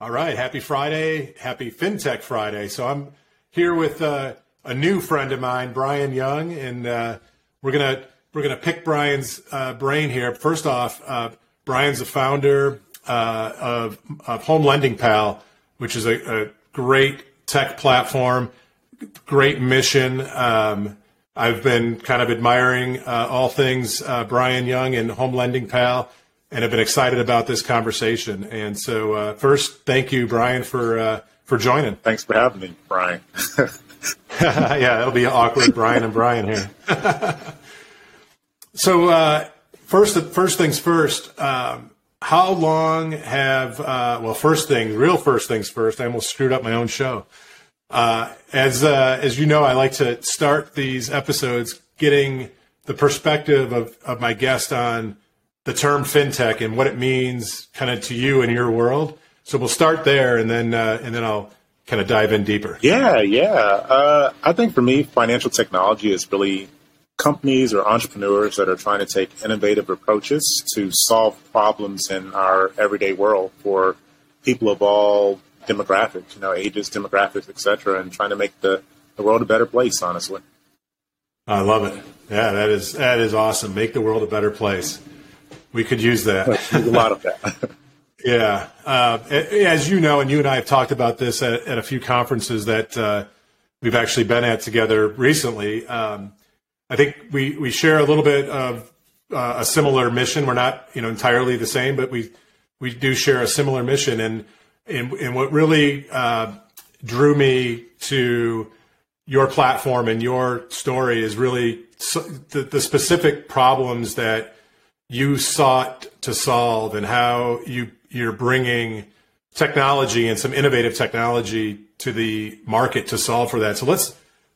All right, happy Friday, happy FinTech Friday. So I'm here with uh, a new friend of mine, Brian Young, and uh, we're gonna we're gonna pick Brian's uh, brain here. First off, uh, Brian's the founder uh, of, of Home Lending Pal, which is a, a great tech platform, great mission. Um, I've been kind of admiring uh, all things Brian Young and Home Lending Pal and have been excited about this conversation. And so, uh, first, thank you, Brian, for uh, for joining. Thanks for having me, Brian. yeah, it'll be awkward, Brian and Brian here. so, uh, first, first things first. Um, how long have uh, well? First thing, real first things first. I almost screwed up my own show. Uh, as uh, as you know, I like to start these episodes getting the perspective of, of my guest on the term fintech and what it means kind of to you and your world. So we'll start there, and then uh, and then I'll kind of dive in deeper. Yeah, yeah. Uh, I think for me, financial technology is really companies or entrepreneurs that are trying to take innovative approaches to solve problems in our everyday world for people of all demographics, you know, ages, demographics, etc., and trying to make the, the world a better place. Honestly, I love it. Yeah, that is that is awesome. Make the world a better place. We could use that. a lot of that. yeah. Uh, as you know, and you and I have talked about this at, at a few conferences that uh, we've actually been at together recently. Um, I think we, we share a little bit of uh, a similar mission. We're not, you know, entirely the same, but we we do share a similar mission. And and, and what really uh, drew me to your platform and your story is really the, the specific problems that you sought to solve and how you you're bringing technology and some innovative technology to the market to solve for that. So let's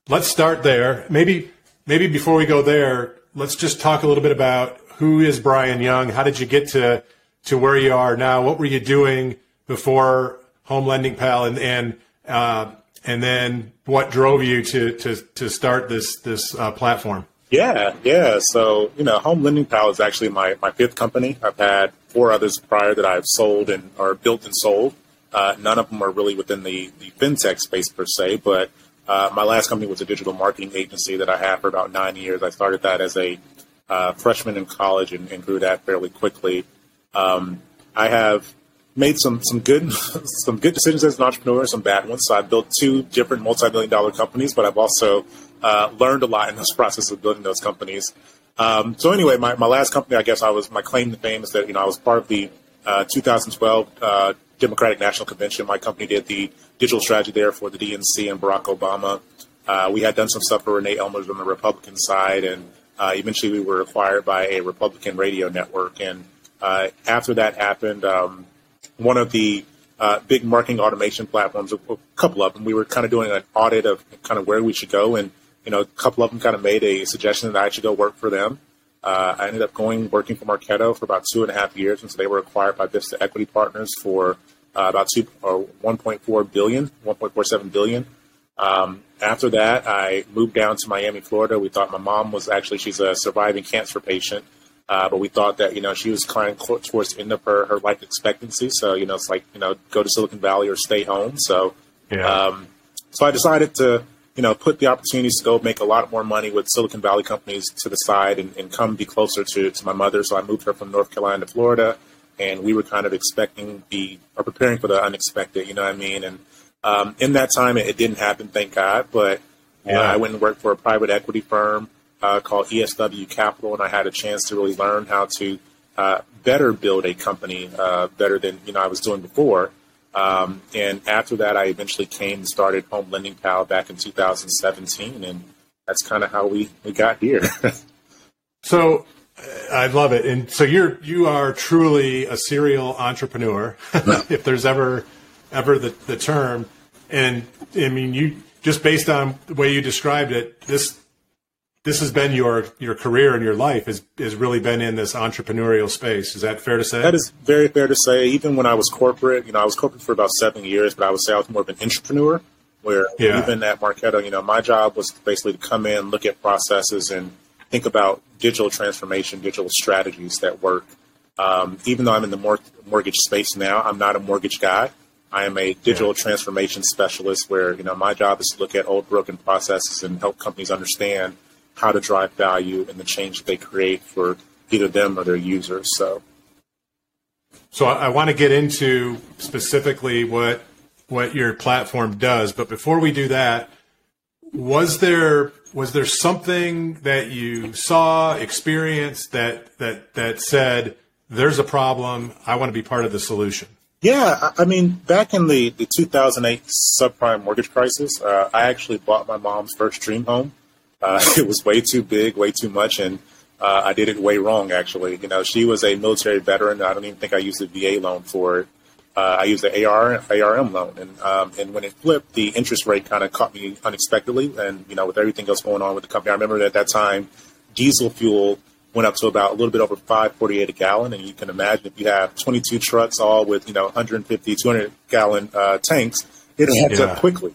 let's start there. Maybe maybe before we go there, let's just talk a little bit about who is Brian Young? How did you get to to where you are now? What were you doing before Home Lending Pal and and uh, and then what drove you to to to start this this uh, platform? Yeah, yeah. So, you know, Home Lending Pal is actually my, my fifth company. I've had four others prior that I've sold and or built and sold. Uh, none of them are really within the, the fintech space per se, but uh, my last company was a digital marketing agency that I had for about nine years. I started that as a uh, freshman in college and, and, grew that fairly quickly. Um, I have made some some good some good decisions as an entrepreneur, some bad ones. So I built two different multi-million dollar companies, but I've also uh, learned a lot in this process of building those companies. Um, so anyway, my, my last company, I guess I was my claim to fame is that you know I was part of the uh, 2012 uh, Democratic National Convention. My company did the digital strategy there for the DNC and Barack Obama. Uh, we had done some stuff for Renee Ellmers on the Republican side, and uh, eventually we were acquired by a Republican radio network. And uh, after that happened, um, one of the uh, big marketing automation platforms, a, couple of them, we were kind of doing an audit of kind of where we should go. And, you know, a couple of them kind of made a suggestion that I should go work for them. Uh, I ended up going working for Marketo for about two and a half years, and so they were acquired by Vista Equity Partners for uh, about two or 1.4 billion, 1.47 billion. Um, after that, I moved down to Miami, Florida. We thought my mom was actually she's a surviving cancer patient, uh, but we thought that, you know, she was kind of towards the end of her, her life expectancy. So, you know, it's like, you know, go to Silicon Valley or stay home. So, yeah. um, so I decided to, you know, put the opportunities to go make a lot more money with Silicon Valley companies to the side and, and come be closer to, to my mother. So I moved her from North Carolina to Florida and we were kind of expecting the, or preparing for the unexpected, you know what I mean? And, um, in that time, it, it, didn't happen, thank God, but yeah. I went and worked for a private equity firm uh, called ESW Capital, and I had a chance to really learn how to uh, better build a company uh, better than you know I was doing before. Um, and after that, I eventually came and started Home Lending Pal back in 2017, and that's kind of how we, we got here. so I love it, and so you're you are truly a serial entrepreneur, if there's ever ever the, the term. And I mean, you just based on the way you described it, this this has been your your career and your life has has really been in this entrepreneurial space. Is that fair to say? That is very fair to say. Even when I was corporate, you know, I was corporate for about seven years, but I would say I was more of an entrepreneur. Where yeah. even at Marketo, you know, my job was basically to come in, look at processes, and think about digital transformation, digital strategies that work. Um, even though I'm in the mor- mortgage space now, I'm not a mortgage guy. I am a digital yeah. transformation specialist where, you know, my job is to look at old broken processes and help companies understand how to drive value and the change that they create for either them or their users. So so I, I want to get into specifically what what your platform does, but before we do that, was there was there something that you saw, experienced that that that said there's a problem, I want to be part of the solution? Yeah, I mean, back in the, the 2008 subprime mortgage crisis, uh, I actually bought my mom's first dream home. Uh, it was way too big, way too much, and uh, I did it way wrong. Actually, you know, she was a military veteran. I don't even think I used a VA loan for it. Uh, I used the AR ARM loan, and um, and when it flipped, the interest rate kind of caught me unexpectedly. And you know, with everything else going on with the company, I remember at that time, diesel fuel went up to about a little bit over 548 a gallon. And you can imagine if you have 22 trucks all with, you know, 150, 200 gallon uh, tanks, it adds yeah. up quickly.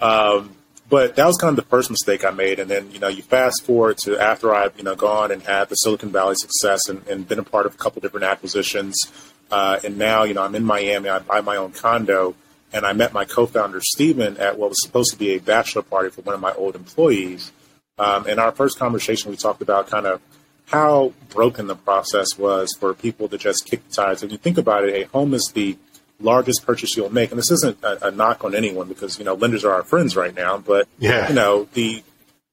Um, but that was kind of the first mistake I made. And then, you know, you fast forward to after I've, you know, gone and had the Silicon Valley success and, and been a part of a couple different acquisitions. Uh, and now, you know, I'm in Miami. I buy my own condo. And I met my co-founder, Stephen, at what was supposed to be a bachelor party for one of my old employees. Um, in our first conversation, we talked about kind of how broken the process was for people to just kick the tires. If you think about it, a home is the largest purchase you'll make, and this isn't a, a, knock on anyone because you know lenders are our friends right now, but yeah. you know the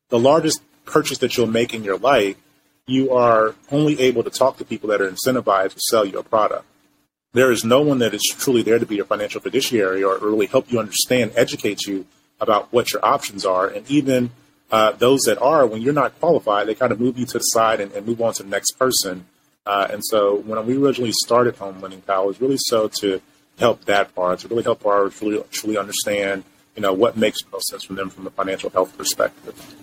the largest purchase that you'll make in your life, you are only able to talk to people that are incentivized to sell you a product. There is no one that is truly there to be your financial fiduciary or really help you understand, educate you about what your options are, and even uh, those that are, when you're not qualified, they kind of move you to the side and, and move on to the next person. Uh, and so when we originally started Home Lending Pal, it was really so to help that part, to really help borrowers truly, truly understand, you know, what makes most sense for them from a financial health perspective.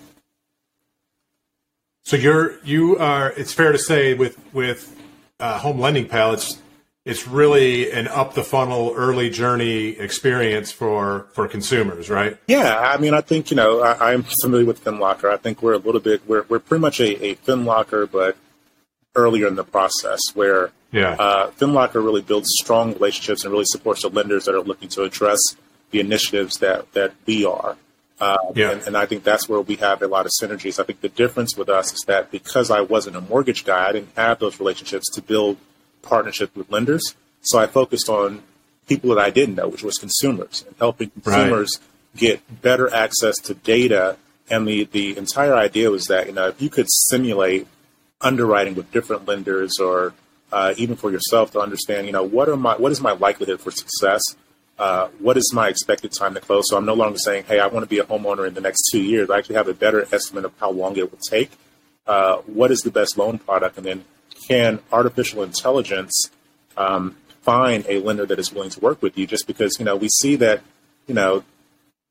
So you're you are. It's fair to say with with uh, Home Lending Pal, it's it's really an up the funnel early journey experience for for consumers, right? Yeah, I mean, I think you know I, am familiar with FinLocker. I think we're a little bit we're we're pretty much a, a FinLocker, but earlier in the process where yeah. uh, FinLocker really builds strong relationships and really supports the lenders that are looking to address the initiatives that that we are. Uh, yeah. and, and I think that's where we have a lot of synergies. I think the difference with us is that because I wasn't a mortgage guy, I didn't have those relationships to build partnership with lenders. So I focused on people that I didn't know, which was consumers, and helping consumers right. get better access to data. And the, the entire idea was that, you know, if you could simulate underwriting with different lenders or uh, even for yourself to understand, you know, what are my what is my likelihood for success? Uh, what is my expected time to close? So I'm no longer saying, hey, I want to be a homeowner in the next two years. I actually have a better estimate of how long it will take. Uh, what is the best loan product? And then can artificial intelligence um, find a lender that is willing to work with you? Just because you know we see that you know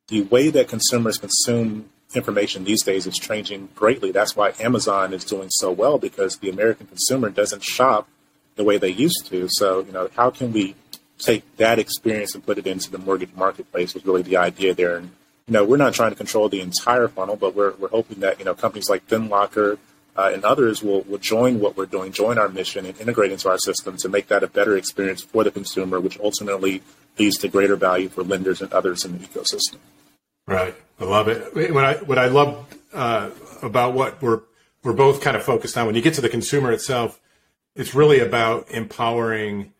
the way that consumers consume information these days is changing greatly. That's why Amazon is doing so well because the American consumer doesn't shop the way they used to. So you know how can we take that experience and put it into the mortgage marketplace was really the idea there. And you know we're not trying to control the entire funnel, but we're we're hoping that you know companies like FinLocker uh, and others will, will join what we're doing, join our mission, and integrate into our system to make that a better experience for the consumer, which ultimately leads to greater value for lenders and others in the ecosystem. Right, I love it. What I what I love uh, about what we're we're both kind of focused on when you get to the consumer itself, it's really about empowering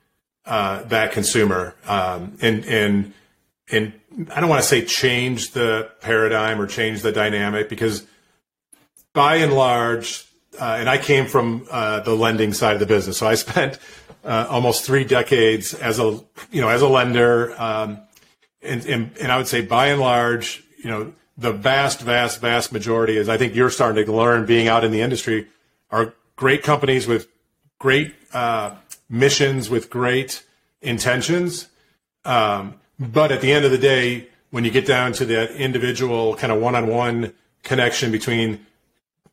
uh, that consumer um, and and and I don't want to say change the paradigm or change the dynamic because by and large, uh, and I came from uh, the lending side of the business, so I spent uh, almost three decades as a you know as a lender, um, and, and and I would say by and large, you know, the vast, vast, vast majority, as I think you're starting to learn, being out in the industry, are great companies with great uh, missions, with great intentions, um, but at the end of the day, when you get down to that individual kind of one-on-one connection between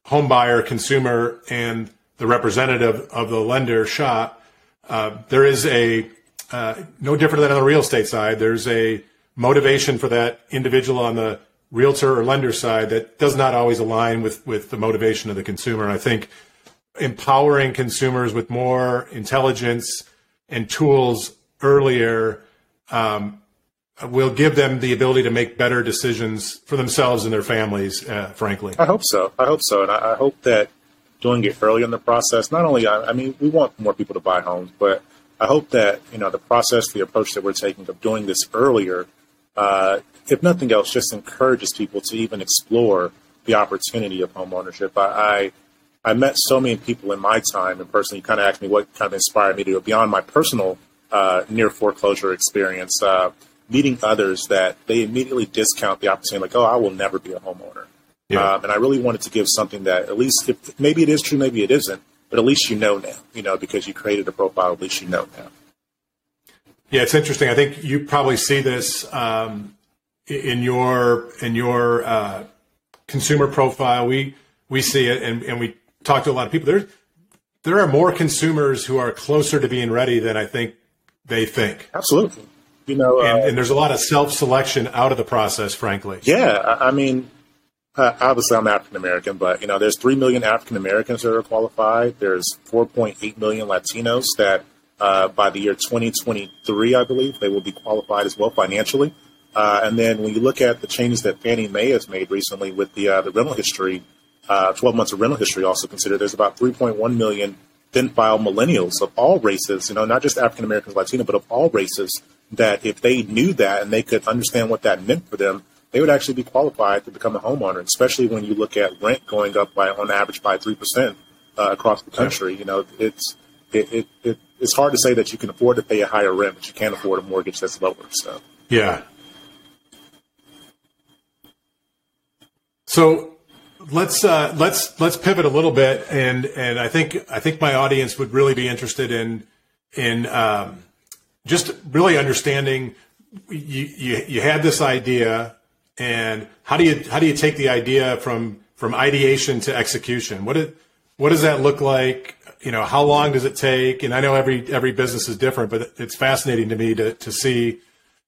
home buyer, consumer, and the representative of the lender shop, uh, there is a uh, no different than on the real estate side. There's a motivation for that individual on the realtor or lender side that does not always align with with the motivation of the consumer. And I think empowering consumers with more intelligence and tools earlier um, will give them the ability to make better decisions for themselves and their families. Uh, frankly, I hope so. I hope so, and I, I, hope that doing it early in the process. Not only, I, I mean, we want more people to buy homes, but I hope that you know the process, the approach that we're taking of doing this earlier, uh, if nothing else, just encourages people to even explore the opportunity of home ownership. I, I, I met so many people in my time and personally you kind of asked me what kind of inspired me to go beyond my personal uh, near foreclosure experience. Uh, meeting others that they immediately discount the opportunity, like, oh, I will never be a homeowner. Yeah. Um, and I really wanted to give something that at least, if, maybe it is true, maybe it isn't, but at least you know now, you know, because you created a profile, at least you know now. Yeah, it's interesting. I think you probably see this um, in your in your uh, consumer profile. We we see it, and, and we talk to a lot of people. There there are more consumers who are closer to being ready than I think they think. Absolutely. You know, and, uh, and there's a lot of self selection out of the process, frankly. Yeah, I mean, uh, obviously I'm African American, but you know, there's three million African Americans that are qualified. There's 4.8 million Latinos that uh, by the year 2023, I believe, they will be qualified as well financially. Uh, and then when you look at the changes that Fannie Mae has made recently with the uh, the rental history, uh, 12 months of rental history also considered, there's about 3.1 million thin file millennials of all races, you know, not just African Americans, Latino, but of all races, that if they knew that and they could understand what that meant for them, they would actually be qualified to become a homeowner, especially when you look at rent going up by on average by three percent uh, across the country. You know, it's it, it, it, it's hard to say that you can afford to pay a higher rent, but you can't afford a mortgage that's lower. So yeah. So let's uh, let's let's pivot a little bit, and and I think I think my audience would really be interested in in um, just really understanding. You, you you had this idea and how do you how do you take the idea from from ideation to execution? What it, what does that look like? You know, how long does it take? And I know every every business is different, but it's fascinating to me to to see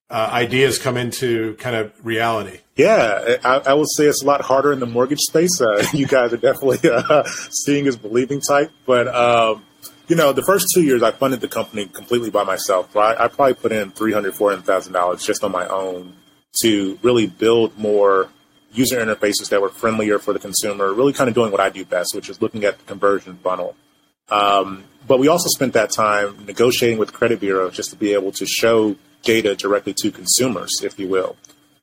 uh, ideas come into kind of reality. Yeah, I, I would say it's a lot harder in the mortgage space. Uh, you guys are definitely uh, seeing as believing type, but um, you know, the first two years I funded the company completely by myself. I, I probably put in three hundred, four hundred thousand dollars just on my own to really build more user interfaces that were friendlier for the consumer, really kind of doing what I do best, which is looking at the conversion funnel. Um, but we also spent that time negotiating with credit bureaus just to be able to show data directly to consumers, if you will.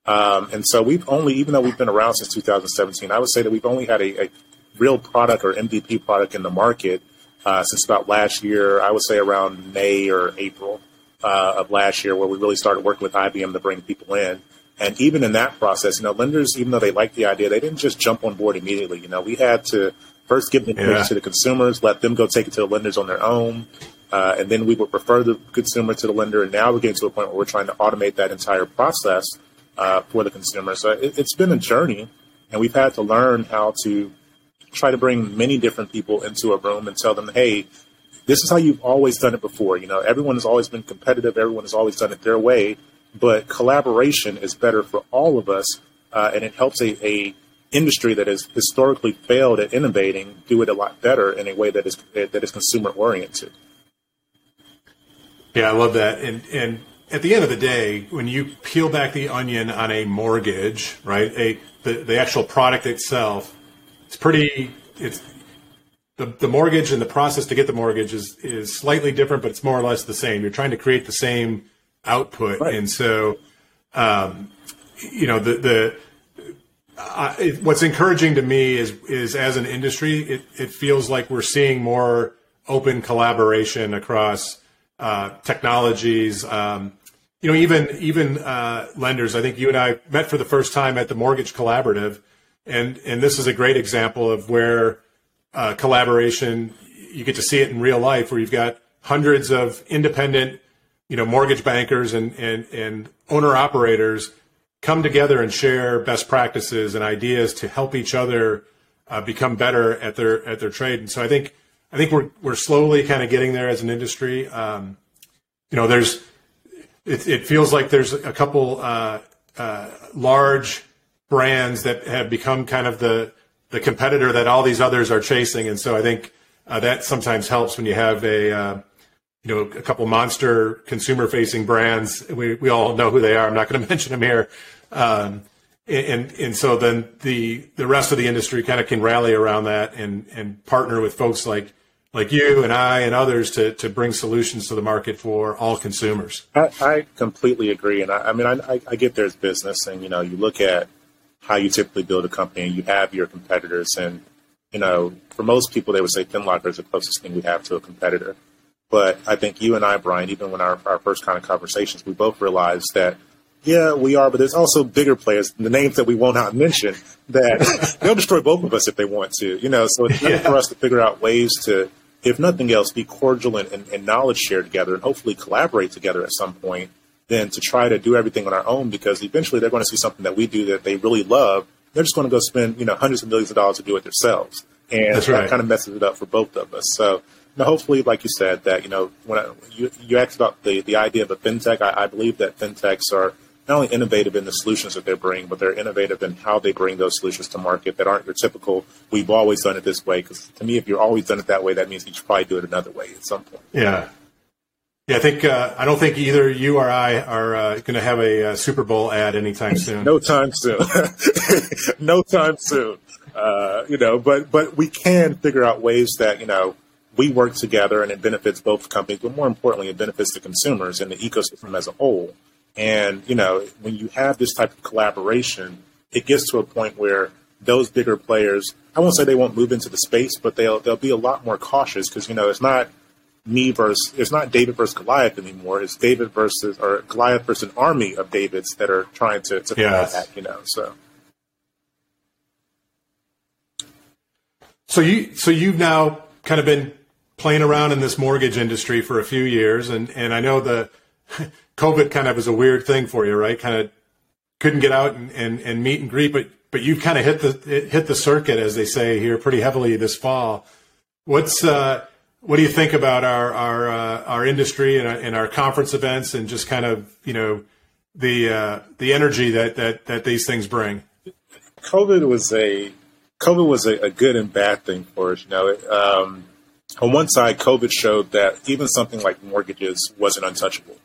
Um, and so we've only, even though we've been around since 2017, I would say that we've only had a, a real product or MVP product in the market uh, since about last year. I would say around May or April uh, of last year, where we really started working with IBM to bring people in. And even in that process, you know, lenders, even though they liked the idea, they didn't just jump on board immediately. You know, we had to first give the information yeah. to the consumers, let them go take it to the lenders on their own. Uh, and then we would refer the consumer to the lender. And now we're getting to a point where we're trying to automate that entire process uh, for the consumer. So it, has been a journey, and we've had to learn how to try to bring many different people into a room and tell them, hey, this is how you've always done it before. You know, everyone has always been competitive. Everyone has always done it their way but collaboration is better for all of us, uh, and it helps a, a, industry that has historically failed at innovating do it a lot better in a way that is that is consumer oriented. Yeah, I love that. And and at the end of the day, when you peel back the onion on a mortgage, right? A the, the actual product itself, it's pretty it's the, the mortgage and the process to get the mortgage is, is slightly different, but it's more or less the same. You're trying to create the same output. Right. And so, um, you know, the, the, it, what's encouraging to me is, is as an industry, it, it feels like we're seeing more open collaboration across uh, technologies. Um, you know, even even uh, lenders. I think you and I met for the first time at the Mortgage Collaborative, and and this is a great example of where uh, collaboration. You get to see it in real life, where you've got hundreds of independent you know, mortgage bankers and, and, and owner operators come together and share best practices and ideas to help each other uh, become better at their at their trade. And so I think I think we're we're slowly kind of getting there as an industry. Um, you know, there's it, it, feels like there's a couple uh, uh, large brands that have become kind of the the competitor that all these others are chasing, and so I think uh, that sometimes helps when you have a uh, you know, a couple monster consumer facing brands. We, we all know who they are. I'm not going to mention them here. Um, and, and so then the, the rest of the industry kind of can rally around that and, and partner with folks like, like you and I and others to, to bring solutions to the market for all consumers. I, I completely agree. And I, I mean, I, I get there's business and, you know, you look at how you typically build a company and you have your competitors and, you know, for most people, they would say FinLocker is the closest thing we have to a competitor. But I think you and I, Brian, even when our, our first kind of conversations, we both realized that, yeah, we are, but there's also bigger players, the names that we will not mention, that they'll destroy both of us if they want to. You know, so it's yeah. for us to figure out ways to, if nothing else, be cordial and, and, and knowledge share together and hopefully collaborate together at some point than to try to do everything on our own because eventually they're going to see something that we do that they really love. They're just going to go spend, you know, hundreds of millions of dollars to do it themselves. And right. that kind of messes it up for both of us. So now, hopefully, like you said, that you know, when I, you you asked about the the idea of a fintech, I, I, believe that fintechs are not only innovative in the solutions that they bring, but they're innovative in how they bring those solutions to market that aren't your typical. We've always done it this way. Because to me, if you're always done it that way, that means you should probably do it another way at some point. Yeah. Yeah, I think uh, I don't think either you or I are uh, going to have a, a, uh, Super Bowl ad anytime soon. no time soon. no time soon. Uh, you know, but but we can figure out ways that you know we work together and it benefits both companies, but more importantly, it benefits the consumers and the ecosystem as a whole. And, you know, when you have this type of collaboration, it gets to a point where those bigger players, I won't say they won't move into the space, but they'll, they'll be a lot more cautious because, you know, it's not me versus, it's not David versus Goliath anymore. It's David versus, or Goliath versus an army of Davids that are trying to, to yes. that, you know, so. So you, so you've now kind of been playing around in this mortgage industry for a few years, and and I know the COVID kind of is a weird thing for you, right? Kind of couldn't get out and, and, and meet and greet, but but you've kind of hit the hit the circuit, as they say here, pretty heavily this fall. What's uh, what do you think about our our uh, our industry and our, and our conference events, and just kind of you know the uh, the energy that, that that these things bring? COVID was a COVID was a, a good and bad thing for us. You know, um, on one side, COVID showed that even something like mortgages wasn't untouchable.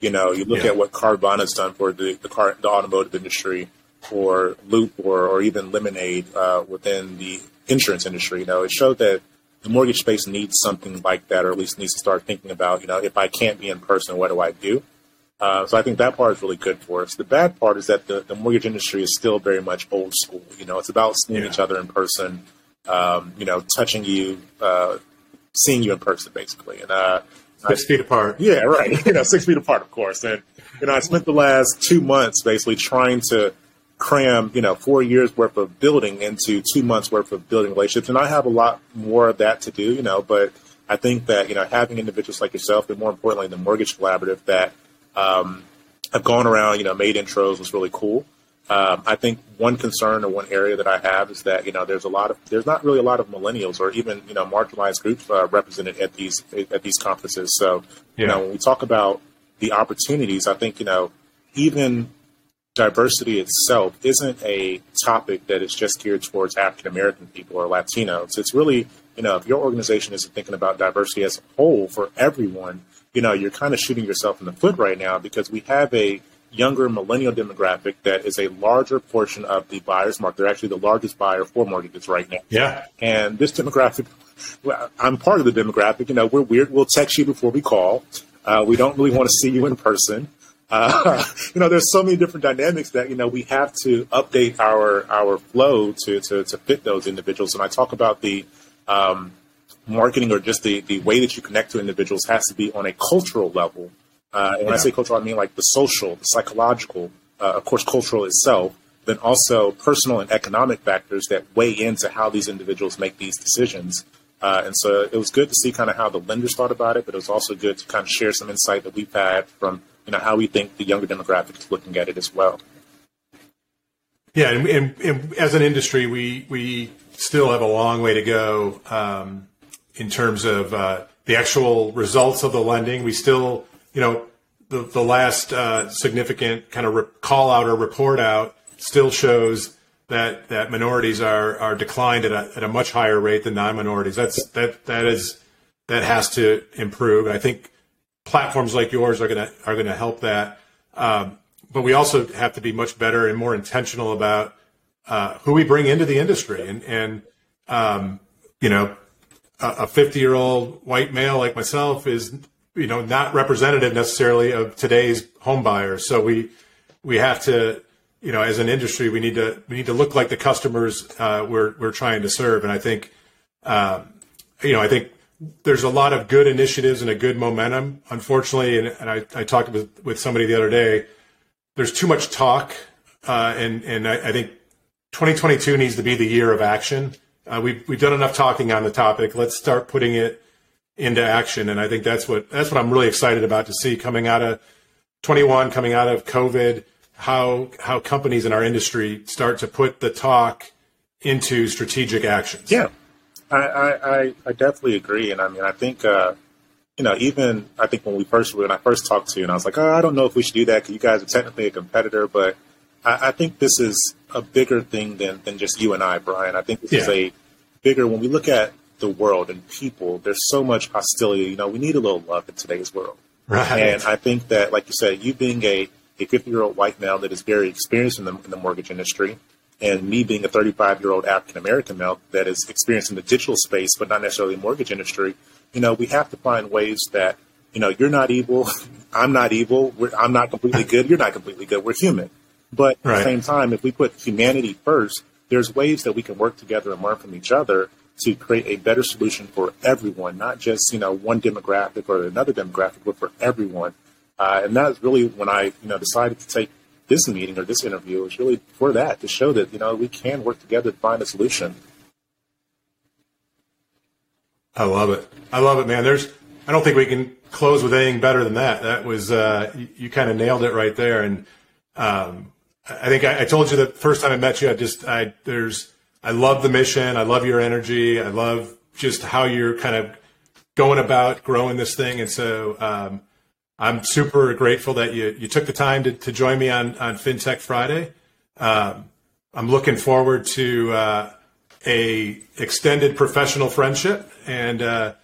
You know, you look yeah. at what Carvana has done for the the, car, the automotive industry, or Loop, or, or even Lemonade uh, within the insurance industry. You know, it showed that the mortgage space needs something like that, or at least needs to start thinking about, you know, if I can't be in person, what do I do? Uh, so I think that part is really good for us. The bad part is that the, the mortgage industry is still very much old school. You know, it's about seeing yeah. each other in person, um, you know, touching you, uh, seeing you in person, basically. And uh, six I, feet apart. Yeah, right. you know, six feet apart, of course. And you know, I spent the last two months basically trying to cram, you know, four years worth of building into two months worth of building relationships. And I have a lot more of that to do, you know, but I think that, you know, having individuals like yourself, but more importantly, the mortgage collaborative that um, have gone around, you know, made intros was really cool. Um, I think one concern or one area that I have is that you know there's a lot of there's not really a lot of millennials or even you know marginalized groups uh, represented at these at these conferences. So yeah. you know when we talk about the opportunities, I think you know even diversity itself isn't a topic that is just geared towards African American people or Latinos. It's really you know if your organization isn't thinking about diversity as a whole for everyone, you know you're kind of shooting yourself in the foot right now because we have a younger millennial demographic that is a larger portion of the buyer's market. They're actually the largest buyer for mortgages right now. Yeah. And this demographic, well, I'm part of the demographic. You know, we're weird. We'll text you before we call. Uh, we don't really want to see you in person. Uh, you know, there's so many different dynamics that you know we have to update our our flow to to, to fit those individuals. And I talk about the um, marketing or just the the way that you connect to individuals has to be on a cultural level uh, and when yeah. I say cultural, I mean like the social, the psychological, uh, of course, cultural itself, then also personal and economic factors that weigh into how these individuals make these decisions. Uh, and so it was good to see kind of how the lenders thought about it, but it was also good to kind of share some insight that we've had from you know how we think the younger demographic is looking at it as well. Yeah, and, and, and as an industry, we we still have a long way to go um, in terms of uh, the actual results of the lending. We still you know, the, the last uh, significant kind of re- call out or report out still shows that that minorities are are declined at a, at a much higher rate than non-minorities. That's that that is that has to improve. I think platforms like yours are gonna are gonna help that. Um, but we also have to be much better and more intentional about uh, who we bring into the industry. And, and um, you know, a 50 year old white male like myself is, you know, not representative necessarily of today's home buyers. So we, we have to, you know, as an industry, we need to, we need to look like the customers uh, we're, we're trying to serve. And I think, um, you know, I think there's a lot of good initiatives and a good momentum. Unfortunately, and, and I, I talked with, with somebody the other day, there's too much talk. Uh, and, and I, I think 2022 needs to be the year of action. Uh, we've we've done enough talking on the topic. Let's start putting it into action, and I think that's what that's what I'm really excited about to see coming out of 21, coming out of COVID. How how companies in our industry start to put the talk into strategic actions. Yeah, I I, I definitely agree, and I mean I think. Uh, you know, even I think when we first when I first talked to you, and I was like, oh, I don't know if we should do that because you guys are technically a competitor, but I, I, think this is a bigger thing than, than just you and I, Brian. I think this yeah. is a bigger, when we look at the world and people, there's so much hostility. You know, we need a little love in today's world. Right. And I think that, like you said, you being a, a 50 year old white male that is very experienced in the, in the mortgage industry, and me being a 35 year old African American male that is experienced in the digital space, but not necessarily the mortgage industry, you know, we have to find ways that, you know, you're not evil, I'm not evil, I'm not completely good, you're not completely good, we're human. But right. at the same time, if we put humanity first, there's ways that we can work together and learn from each other to create a better solution for everyone, not just you know one demographic or another demographic, but for everyone. Uh, and that's really when I you know decided to take this meeting or this interview. Was really for that to show that you know we can work together to find a solution. I love it. I love it, man. There's I don't think we can close with anything better than that. That was uh, you, you kind of nailed it right there, and um, I think I, I, told you the first time I met you. I just I there's I love the mission. I love your energy. I love just how you're kind of going about growing this thing. And so um, I'm super grateful that you you took the time to, to join me on on FinTech Friday. Um, I'm looking forward to uh, a extended professional friendship and. Uh,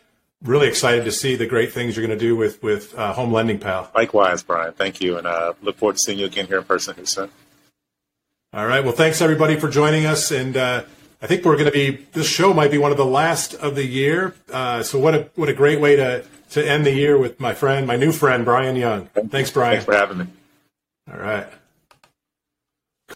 really excited to see the great things you're going to do with with uh, Home Lending Pal. Likewise, Brian. Thank you, and uh, look forward to seeing you again here in person soon. All right. Well, thanks everybody for joining us. And uh, I think we're going to be, this show might be one of the last of the year. Uh, so what a, what a great way to, to end the year with my friend, my new friend, Brian Young. Thanks, Brian. Thanks for having me. All right.